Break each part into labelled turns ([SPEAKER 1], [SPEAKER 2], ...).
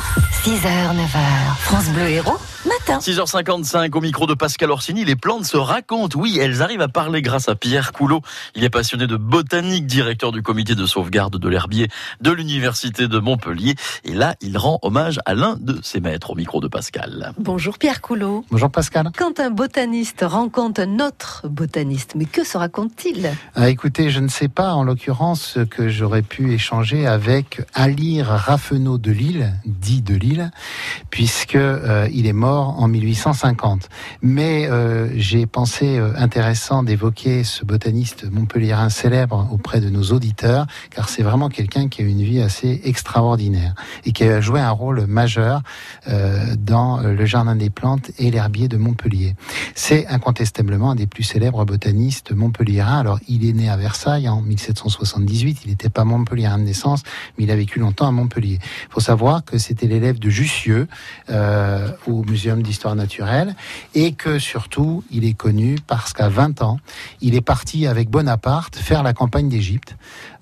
[SPEAKER 1] people
[SPEAKER 2] 6h, 9h, France Bleu Héros, matin.
[SPEAKER 1] 6h55 au micro de Pascal Orsini, les plantes se racontent. Oui, elles arrivent à parler grâce à Pierre Coulot. Il est passionné de botanique, directeur du comité de sauvegarde de l'herbier de l'université de Montpellier. Et là, il rend hommage à l'un de ses maîtres au micro de Pascal.
[SPEAKER 3] Bonjour Pierre Coulot.
[SPEAKER 4] Bonjour Pascal.
[SPEAKER 3] Quand un botaniste rencontre un autre botaniste, mais que se raconte-t-il?
[SPEAKER 4] Ah, Écoutez, je ne sais pas en l'occurrence que j'aurais pu échanger avec Alire Raffenot de Lille, dit de Lille, ville puisque euh, il est mort en 1850. Mais euh, j'ai pensé euh, intéressant d'évoquer ce botaniste montpelliérain célèbre auprès de nos auditeurs, car c'est vraiment quelqu'un qui a une vie assez extraordinaire et qui a joué un rôle majeur dans le jardin des plantes et l'herbier de Montpellier. C'est incontestablement un des plus célèbres botanistes montpelliérains. Alors, il est né à Versailles en 1778. Il n'était pas montpelliérain de naissance, mais il a vécu longtemps à Montpellier. Il faut savoir que c'était l'élève de Jussieu euh, au Muséum d'histoire naturelle et que surtout il est connu parce qu'à 20 ans, il est parti avec Bonaparte faire la campagne d'Égypte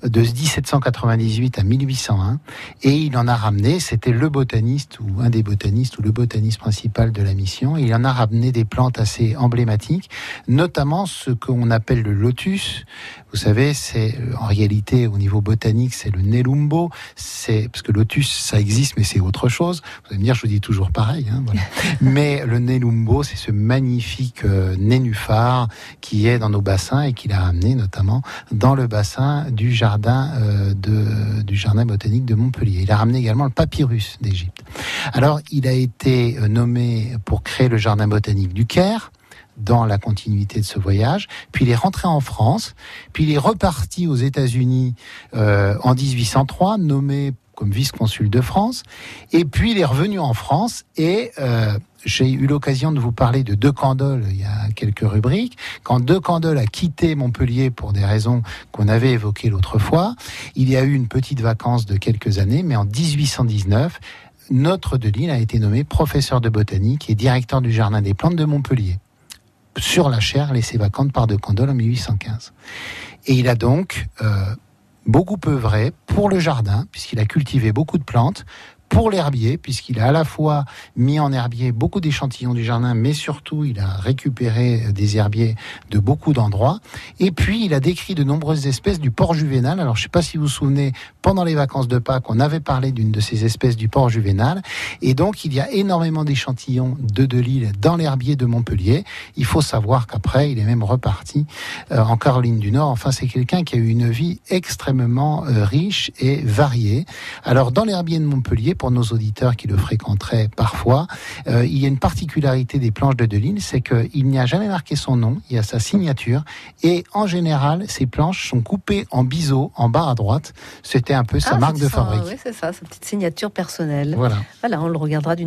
[SPEAKER 4] de 1798 à 1801 et il en a ramené, c'était le botaniste ou un des botanistes ou le botaniste principal de la mission, il en a ramené des plantes assez emblématiques, notamment ce qu'on appelle le lotus. Vous savez, c'est en réalité au niveau botanique, c'est le Nelumbo, c'est parce que lotus ça existe mais c'est autre chose. Vous allez me dire, je vous dis toujours pareil. Hein, voilà. Mais le Nelumbo, c'est ce magnifique euh, nénuphar qui est dans nos bassins et qu'il a amené notamment dans le bassin du jardin euh, du jardin botanique de Montpellier. Il a ramené également le papyrus d'Égypte. Alors, il a été euh, nommé pour créer le jardin botanique du Caire dans la continuité de ce voyage. Puis il est rentré en France, puis il est reparti aux États-Unis euh, en 1803, nommé comme vice-consul de France. Et puis il est revenu en France et euh, j'ai eu l'occasion de vous parler de De Candolle il y a quelques rubriques. Quand De Candolle a quitté Montpellier pour des raisons qu'on avait évoquées l'autre fois, il y a eu une petite vacance de quelques années, mais en 1819, notre de Lille a été nommé professeur de botanique et directeur du jardin des plantes de Montpellier sur la chaire laissée vacante par De Candolle en 1815. Et il a donc euh, beaucoup œuvré pour le jardin, puisqu'il a cultivé beaucoup de plantes, pour l'herbier, puisqu'il a à la fois mis en herbier beaucoup d'échantillons du jardin, mais surtout il a récupéré des herbiers de beaucoup d'endroits. Et puis il a décrit de nombreuses espèces du port juvénal. Alors je ne sais pas si vous vous souvenez, pendant les vacances de Pâques, on avait parlé d'une de ces espèces du port juvénal. Et donc il y a énormément d'échantillons de Delille dans l'herbier de Montpellier. Il faut savoir qu'après, il est même reparti euh, en Caroline du Nord. Enfin, c'est quelqu'un qui a eu une vie extrêmement euh, riche et variée. Alors dans l'herbier de Montpellier, pour nos auditeurs qui le fréquenteraient parfois, euh, il y a une particularité des planches de Delille, c'est qu'il n'y a jamais marqué son nom, il y a sa signature, et en général, ces planches sont coupées en biseau en bas à droite. C'était un peu sa
[SPEAKER 3] Ah,
[SPEAKER 4] marque de
[SPEAKER 3] ça,
[SPEAKER 4] fabrique.
[SPEAKER 3] Oui, c'est ça, sa petite signature personnelle.
[SPEAKER 4] Voilà.
[SPEAKER 3] Voilà, on le regardera d'une